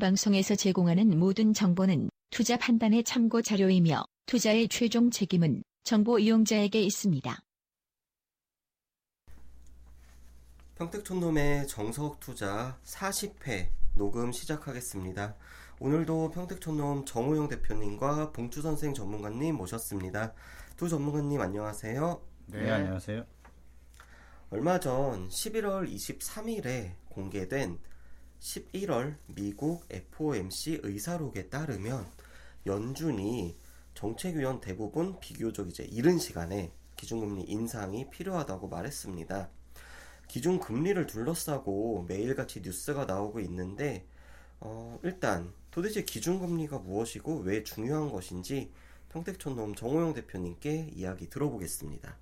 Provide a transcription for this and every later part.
본 방송에서 제공하는 모든 정보는 투자 판단의 참고 자료이며 투자의 최종 책임은 정보 이용자에게 있습니다. 평택촌놈의 정석 투자 40회 녹음 시작하겠습니다. 오늘도 평택촌놈 정우영 대표님과 봉주 선생 전문가님 모셨습니다. 두 전문가님 안녕하세요. 네, 네. 안녕하세요. 얼마 전 11월 23일에 공개된 11월 미국 FOMC 의사록에 따르면 연준이 정책위원 대부분 비교적 이제 이른 시간에 기준금리 인상이 필요하다고 말했습니다. 기준금리를 둘러싸고 매일같이 뉴스가 나오고 있는데 어, 일단 도대체 기준금리가 무엇이고 왜 중요한 것인지 평택촌놈 정호영 대표님께 이야기 들어보겠습니다.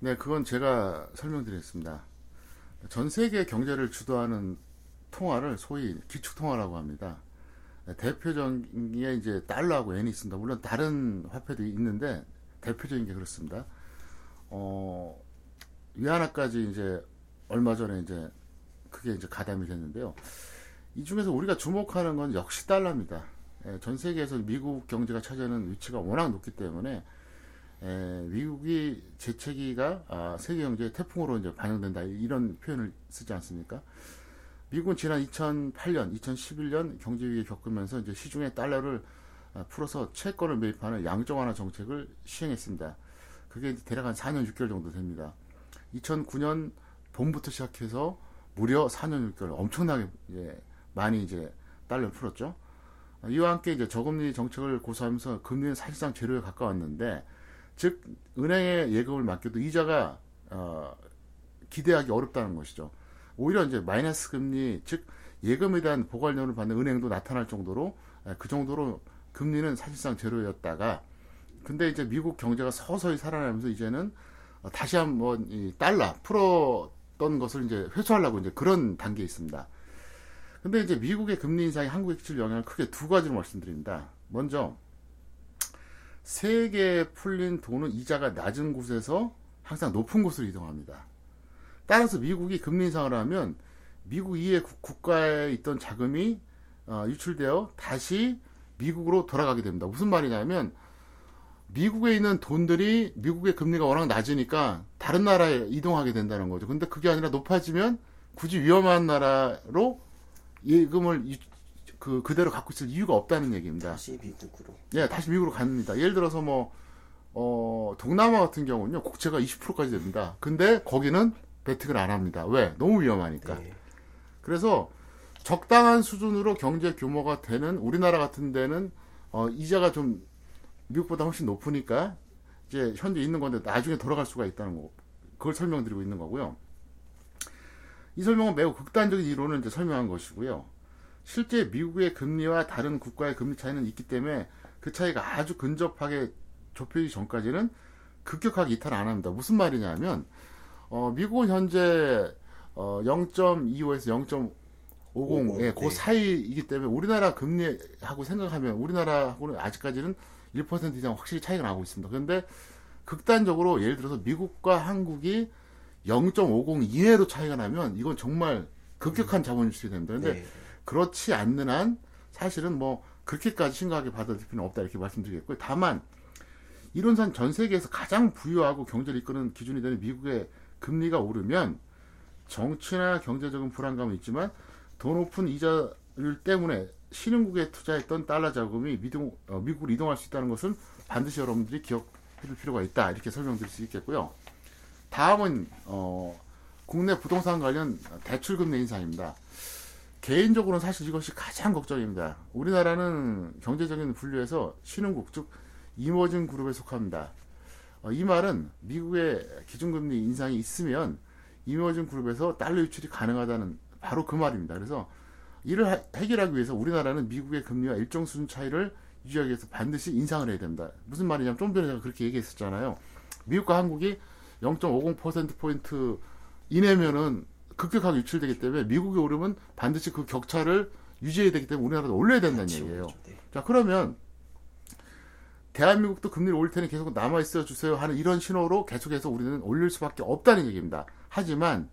네, 그건 제가 설명드리겠습니다. 전 세계 경제를 주도하는 통화를 소위 기축 통화라고 합니다. 대표적인 게 이제 달러하고 엔이 있습니다. 물론 다른 화폐도 있는데 대표적인 게 그렇습니다. 어, 위안화까지 이제 얼마 전에 이제 그게 이제 가담이 됐는데요. 이 중에서 우리가 주목하는 건 역시 달러입니다. 예, 전 세계에서 미국 경제가 차지하는 위치가 워낙 높기 때문에 에, 미국이 재채기가 아, 세계 경제의 태풍으로 이제 반영된다 이런 표현을 쓰지 않습니까? 미국은 지난 2008년, 2011년 경제 위기 겪으면서 이제 시중에 달러를 아, 풀어서 채권을 매입하는 양적 완화 정책을 시행했습니다. 그게 대략 한 4년 6개월 정도 됩니다. 2009년 봄부터 시작해서 무려 4년 6개월 엄청나게 이제 많이 이제 달러를 풀었죠. 이와 함께 이제 저금리 정책을 고수하면서 금리는 사실상 제로에 가까웠는데 즉 은행에 예금을 맡겨도 이자가 어, 기대하기 어렵다는 것이죠. 오히려 이제 마이너스 금리 즉 예금에 대한 보관료를 받는 은행도 나타날 정도로 그 정도로 금리는 사실상 제로였다가 근데 이제 미국 경제가 서서히 살아나면서 이제는 다시 한번 이 달러 풀었던 것을 이제 회수하려고 이제 그런 단계에 있습니다. 근데 이제 미국의 금리 인상이 한국에 끼칠 영향을 크게 두 가지로 말씀드립니다. 먼저 세계에 풀린 돈은 이자가 낮은 곳에서 항상 높은 곳으로 이동합니다. 따라서 미국이 금리 인상을 하면 미국 이해 국가에 있던 자금이 어, 유출되어 다시 미국으로 돌아가게 됩니다. 무슨 말이냐면 미국에 있는 돈들이 미국의 금리가 워낙 낮으니까 다른 나라에 이동하게 된다는 거죠. 근데 그게 아니라 높아지면 굳이 위험한 나라로 예금을 그 그대로 갖고 있을 이유가 없다는 얘기입니다. 다시 미국으로. 예, 다시 미국으로 갑니다. 예를 들어서 뭐 어, 동남아 같은 경우는요 국채가 20%까지 됩니다. 근데 거기는 베팅을 안 합니다. 왜? 너무 위험하니까. 네. 그래서 적당한 수준으로 경제 규모가 되는 우리나라 같은 데는 어, 이자가 좀 미국보다 훨씬 높으니까 이제 현재 있는 건데 나중에 돌아갈 수가 있다는 거. 그걸 설명드리고 있는 거고요. 이 설명은 매우 극단적인 이론을 이제 설명한 것이고요. 실제 미국의 금리와 다른 국가의 금리 차이는 있기 때문에 그 차이가 아주 근접하게 좁혀지기 전까지는 급격하게 이탈 안 합니다. 무슨 말이냐면 어, 미국은 현재 어, 0.25에서 0.50, 예, 그 네. 사이이기 때문에 우리나라 금리하고 생각하면 우리나라하고는 아직까지는 1% 이상 확실히 차이가 나고 있습니다. 그런데 극단적으로 예를 들어서 미국과 한국이 0.50 이내로 차이가 나면 이건 정말 급격한 자본 유출이 됩니다. 근데 네. 그렇지 않는 한 사실은 뭐 그렇게까지 심각하게 받아들일 필요는 없다 이렇게 말씀드리겠고요. 다만 이론상 전 세계에서 가장 부유하고 경제를 이끄는 기준이 되는 미국의 금리가 오르면 정치나 경제적인 불안감은 있지만 더 높은 이자율 때문에 신흥국에 투자했던 달러 자금이 미동, 어, 미국으로 이동할 수 있다는 것은 반드시 여러분들이 기억해 둘 필요가 있다 이렇게 설명드릴 수 있겠고요. 다음은 어, 국내 부동산 관련 대출금리 인상입니다. 개인적으로는 사실 이것이 가장 걱정입니다. 우리나라는 경제적인 분류에서 신흥국, 즉, 이머징 그룹에 속합니다. 어, 이 말은 미국의 기준금리 인상이 있으면 이머징 그룹에서 달러 유출이 가능하다는 바로 그 말입니다. 그래서 이를 하, 해결하기 위해서 우리나라는 미국의 금리와 일정 수준 차이를 유지하기 위해서 반드시 인상을 해야 됩니다. 무슨 말이냐면 좀 전에 제가 그렇게 얘기했었잖아요. 미국과 한국이 0.50%포인트 이내면은 급격하게 유출되기 때문에 미국이 오르면 반드시 그 격차를 유지해야 되기 때문에 우리나라도 올려야 된다는 그렇죠, 얘기예요. 그렇죠, 네. 자, 그러면 대한민국도 금리를 올릴 테니 계속 남아 있어 주세요 하는 이런 신호로 계속해서 우리는 올릴 수밖에 없다는 얘기입니다. 하지만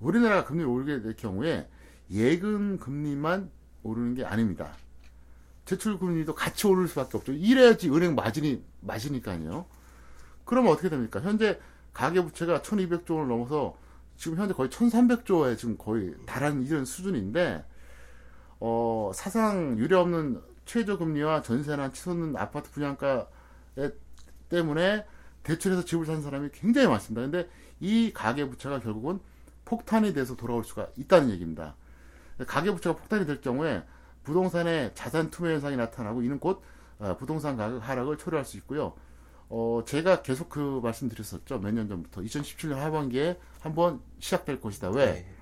우리나라가 금리를 올리게 될 경우에 예금 금리만 오르는 게 아닙니다. 대출 금리도 같이 오를 수밖에 없죠. 이래야지 은행 마진이 맞으니까요. 그러면 어떻게 됩니까? 현재 가계 부채가 1200조 원을 넘어서 지금 현재 거의 1300조에 지금 거의 달하는 이런 수준인데 어, 사상 유례 없는 최저 금리와 전세나 치솟는 아파트 분양가 때문에 대출해서 집을 산 사람이 굉장히 많습니다. 근데 이 가계 부채가 결국은 폭탄이 돼서 돌아올 수가 있다는 얘기입니다. 가계 부채가 폭탄이 될 경우에 부동산의 자산 투매 현상이 나타나고 이는 곧 어, 부동산 가격 하락을 초래할 수 있고요. 어, 제가 계속 그 말씀드렸었죠. 몇 년 전부터. 2017년 하반기에 한번 시작될 것이다. 왜? 네.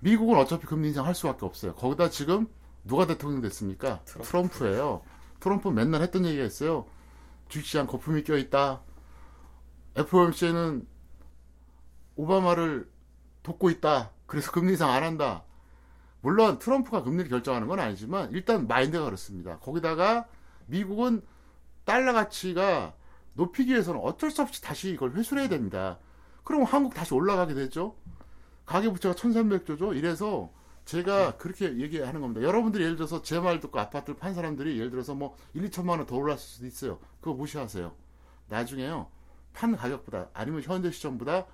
미국은 어차피 금리 인상 할 수밖에 없어요. 거기다 지금 누가 대통령 됐습니까? 트럼프. 예요 트럼프 맨날 했던 얘기가 있어요. 주식시장 거품이 껴있다. FOMC는 오바마를 돕고 있다. 그래서 금리 인상 안 한다. 물론 트럼프가 금리를 결정하는 건 아니지만 일단 마인드가 그렇습니다. 거기다가 미국은 달러 가치가 높이기 위해서는 어쩔 수 없이 다시 이걸 회수해야 됩니다. 그럼 한국 다시 올라가게 되죠. 가계부채가 1300조죠. 이래서 제가 그렇게 얘기하는 겁니다. 여러분들이 예를 들어서 제 말 듣고 아파트를 판 사람들이 예를 들어서 뭐 1, 2천만 원 더 올랐을 수도 있어요. 그거 무시하세요. 나중에요. 판 가격보다 아니면 현재 시점보다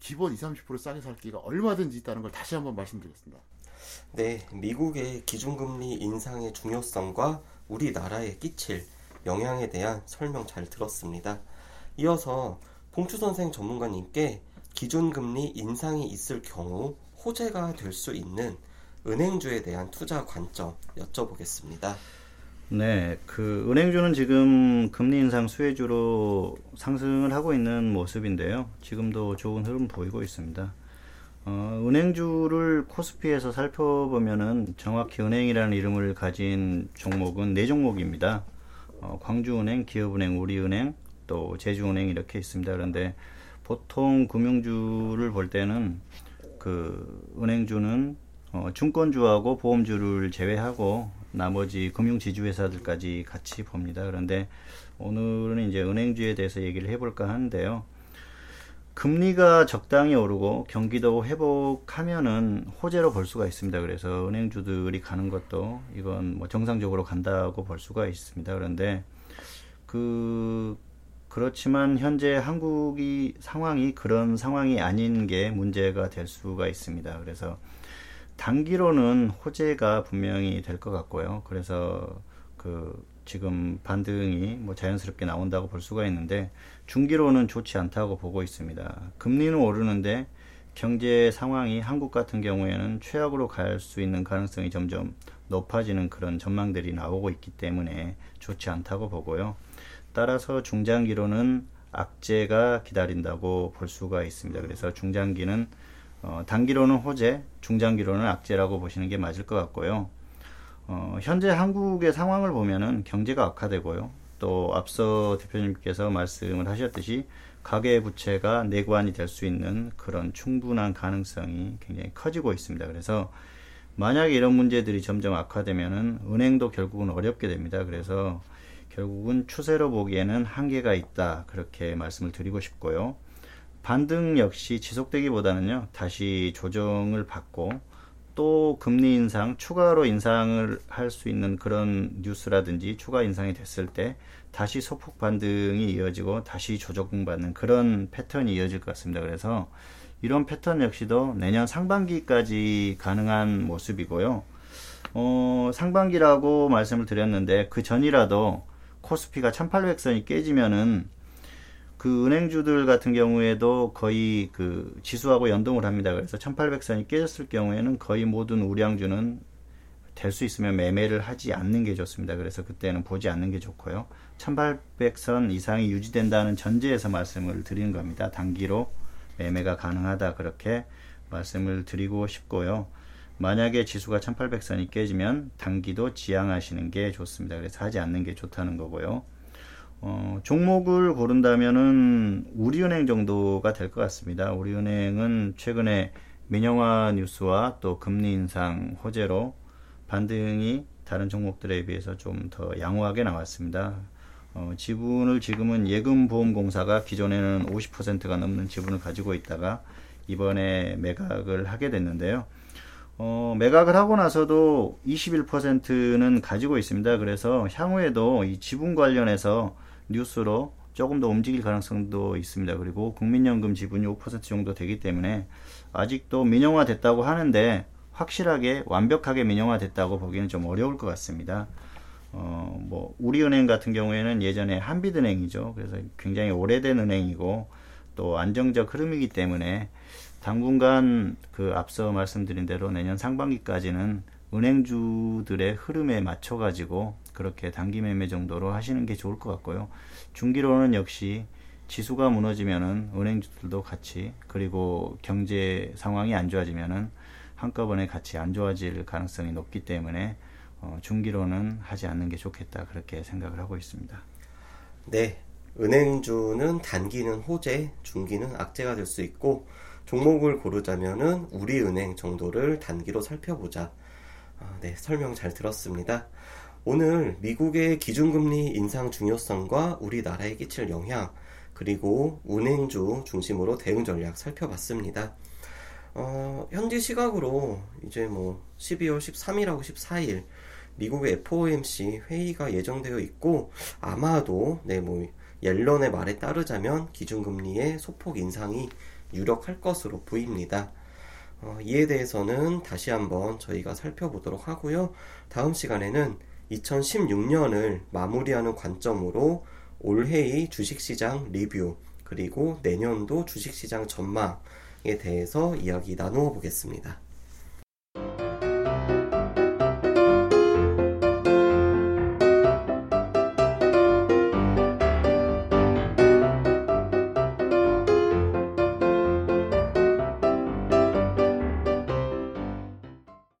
기본 20, 30% 싸게 살 기가 얼마든지 있다는 걸 다시 한번 말씀드리겠습니다. 네, 미국의 기준금리 인상의 중요성과 우리나라에 끼칠 영향에 대한 설명 잘 들었습니다. 이어서 봉추 선생 전문가님께 기준금리 인상이 있을 경우 호재가 될 수 있는 은행주에 대한 투자 관점 여쭤보겠습니다. 네, 그 은행주는 지금 금리 인상 수혜주로 상승을 하고 있는 모습인데요. 지금도 좋은 흐름 보이고 있습니다. 어, 은행주를 코스피에서 살펴보면은 정확히 은행이라는 이름을 가진 종목은 네 종목입니다. 어, 광주은행, 기업은행, 우리은행, 또 제주은행 이렇게 있습니다. 그런데 보통 금융주를 볼 때는 그 은행주는 어, 증권주하고 보험주를 제외하고 나머지 금융지주회사들까지 같이 봅니다. 그런데 오늘은 이제 은행주에 대해서 얘기를 해볼까 하는데요. 금리가 적당히 오르고 경기도 회복하면은 호재로 볼 수가 있습니다. 그래서 은행주들이 가는 것도 이건 뭐 정상적으로 간다고 볼 수가 있습니다. 그런데 그 그렇지만 현재 한국이 상황이 그런 상황이 아닌 게 문제가 될 수가 있습니다. 그래서 단기로는 호재가 분명히 될 것 같고요. 그래서 그 지금 반등이 뭐 자연스럽게 나온다고 볼 수가 있는데 중기로는 좋지 않다고 보고 있습니다. 금리는 오르는데 경제 상황이 한국 같은 경우에는 최악으로 갈 수 있는 가능성이 점점 높아지는 그런 전망들이 나오고 있기 때문에 좋지 않다고 보고요. 따라서 중장기로는 악재가 기다린다고 볼 수가 있습니다. 그래서 중장기는 어, 단기로는 호재, 중장기로는 악재라고 보시는 게 맞을 것 같고요. 어, 현재 한국의 상황을 보면은 경제가 악화되고요. 또 앞서 대표님께서 말씀을 하셨듯이 가계 부채가 내관이 될 수 있는 그런 충분한 가능성이 굉장히 커지고 있습니다. 그래서 만약에 이런 문제들이 점점 악화되면은 은행도 결국은 어렵게 됩니다. 그래서 결국은 추세로 보기에는 한계가 있다. 그렇게 말씀을 드리고 싶고요. 반등 역시 지속되기보다는요, 다시 조정을 받고 또 금리 인상, 추가로 인상을 할 수 있는 그런 뉴스라든지 추가 인상이 됐을 때 다시 소폭 반등이 이어지고 다시 조정받는 그런 패턴이 이어질 것 같습니다. 그래서 이런 패턴 역시도 내년 상반기까지 가능한 모습이고요. 어, 상반기라고 말씀을 드렸는데 그 전이라도 코스피가 1800선이 깨지면은 그 은행주들 같은 경우에도 거의 그 지수하고 연동을 합니다. 그래서 1800선이 깨졌을 경우에는 거의 모든 우량주는 될 수 있으면 매매를 하지 않는 게 좋습니다. 그래서 그때는 보지 않는 게 좋고요. 1800선 이상이 유지된다는 전제에서 말씀을 드리는 겁니다. 단기로 매매가 가능하다 그렇게 말씀을 드리고 싶고요. 만약에 지수가 1800선이 깨지면 단기도 지양하시는 게 좋습니다. 그래서 하지 않는 게 좋다는 거고요. 어, 종목을 고른다면은 우리은행 정도가 될 것 같습니다. 우리은행은 최근에 민영화 뉴스와 또 금리 인상 호재로 반등이 다른 종목들에 비해서 좀 더 양호하게 나왔습니다. 어, 지분을 지금은 예금보험공사가 기존에는 50%가 넘는 지분을 가지고 있다가 이번에 매각을 하게 됐는데요. 어, 매각을 하고 나서도 21%는 가지고 있습니다. 그래서 향후에도 이 지분 관련해서 뉴스로 조금 더 움직일 가능성도 있습니다. 그리고 국민연금 지분이 5% 정도 되기 때문에 아직도 민영화 됐다고 하는데 확실하게 완벽하게 민영화 됐다고 보기는 좀 어려울 것 같습니다. 어, 뭐, 우리은행 같은 경우에는 예전에 한빛은행이죠. 그래서 굉장히 오래된 은행이고 또 안정적 흐름이기 때문에 당분간 그 앞서 말씀드린 대로 내년 상반기까지는 은행주들의 흐름에 맞춰 가지고 그렇게 단기 매매 정도로 하시는 게 좋을 것 같고요. 중기로는 역시 지수가 무너지면은 은행주들도 같이 그리고 경제 상황이 안 좋아지면은 한꺼번에 같이 안 좋아질 가능성이 높기 때문에 어, 중기로는 하지 않는 게 좋겠다 그렇게 생각을 하고 있습니다. 네, 은행주는 단기는 호재, 중기는 악재가 될 수 있고 종목을 고르자면은 우리은행 정도를 단기로 살펴보자. 아, 네, 설명 잘 들었습니다. 오늘 미국의 기준금리 인상 중요성과 우리나라에 끼칠 영향, 그리고 은행주 중심으로 대응 전략 살펴봤습니다. 어, 현지 시각으로 이제 뭐 12월 13일하고 14일 미국의 FOMC 회의가 예정되어 있고 아마도 네뭐 옐런의 말에 따르자면 기준금리의 소폭 인상이 유력할 것으로 보입니다. 어, 이에 대해서는 다시 한번 저희가 살펴보도록 하고요. 다음 시간에는 2016년을 마무리하는 관점으로 올해의 주식시장 리뷰 그리고 내년도 주식시장 전망에 대해서 이야기 나누어 보겠습니다.